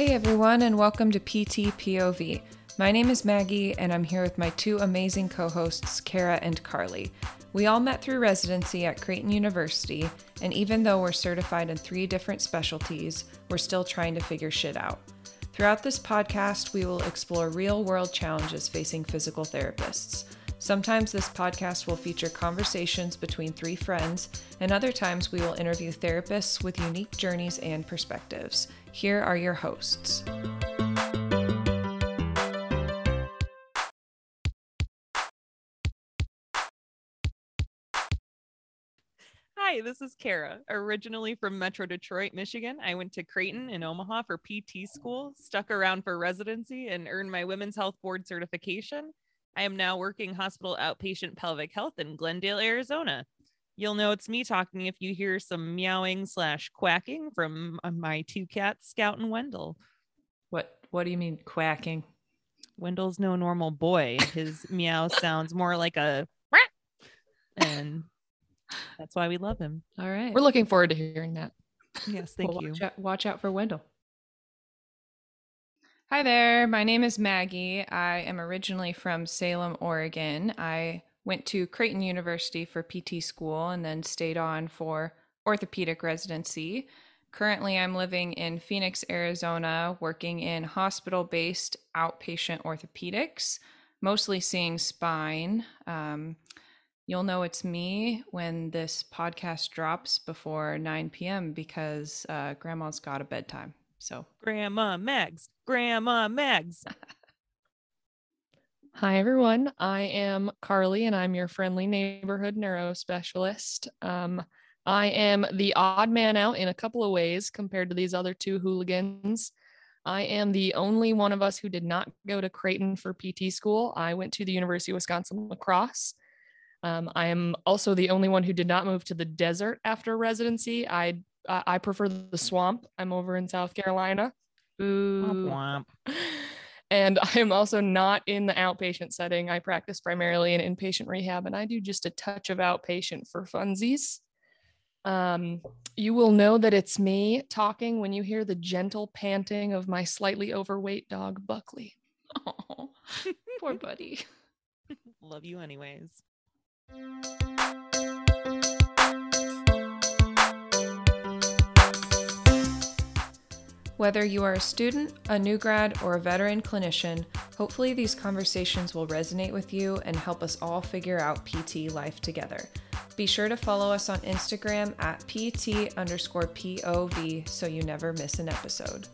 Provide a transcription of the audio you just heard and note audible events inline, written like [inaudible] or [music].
Hey everyone, and welcome to PT POV. My name is Maggie, and I'm here with my two amazing co hosts, Kara and Carly. We all met through residency at Creighton University, and even though we're certified in three different specialties, we're still trying to figure shit out. Throughout this podcast, we will explore real world challenges facing physical therapists. Sometimes this podcast will feature conversations between three friends, and other times we will interview therapists with unique journeys and perspectives. Here are your hosts. Hi, this is Kara. Originally from Metro Detroit, Michigan, I went to Creighton in Omaha for PT school, stuck around for residency, and earned my Women's Health Board certification. I am now working hospital outpatient pelvic health in Glendale, Arizona. You'll know it's me talking if you hear some meowing slash quacking from uh, my two cats, Scout and Wendell. What What do you mean quacking? Wendell's no normal boy. His meow sounds more like a [laughs] and that's why we love him. All right. We're looking forward to hearing that. Yes, thank Well, you. Watch out, watch out for Wendell. Hi there. My name is Maggie. I am originally from Salem, Oregon. I went to Creighton University for PT school and then stayed on for orthopedic residency. Currently, I'm living in Phoenix, Arizona, working in hospital based outpatient orthopedics, mostly seeing spine. Um, you'll know it's me when this podcast drops before 9 p.m. because uh, grandma's got a bedtime. So, Grandma Megs, Grandma Megs. Hi, everyone. I am Carly, and I'm your friendly neighborhood neuro specialist. Um, I am the odd man out in a couple of ways compared to these other two hooligans. I am the only one of us who did not go to Creighton for PT school. I went to the University of Wisconsin La Crosse. Um, I am also the only one who did not move to the desert after residency. I I I prefer the swamp. I'm over in South Carolina. Womp ooh, womp. [laughs] And I am also not in the outpatient setting. I practice primarily in inpatient rehab and I do just a touch of outpatient for funsies. Um, you will know that it's me talking when you hear the gentle panting of my slightly overweight dog, Buckley. Aw, [laughs] poor buddy. Love you anyways. Whether you are a student, a new grad, or a veteran clinician, hopefully these conversations will resonate with you and help us all figure out PT life together. Be sure to follow us on Instagram at PT underscore POV so you never miss an episode.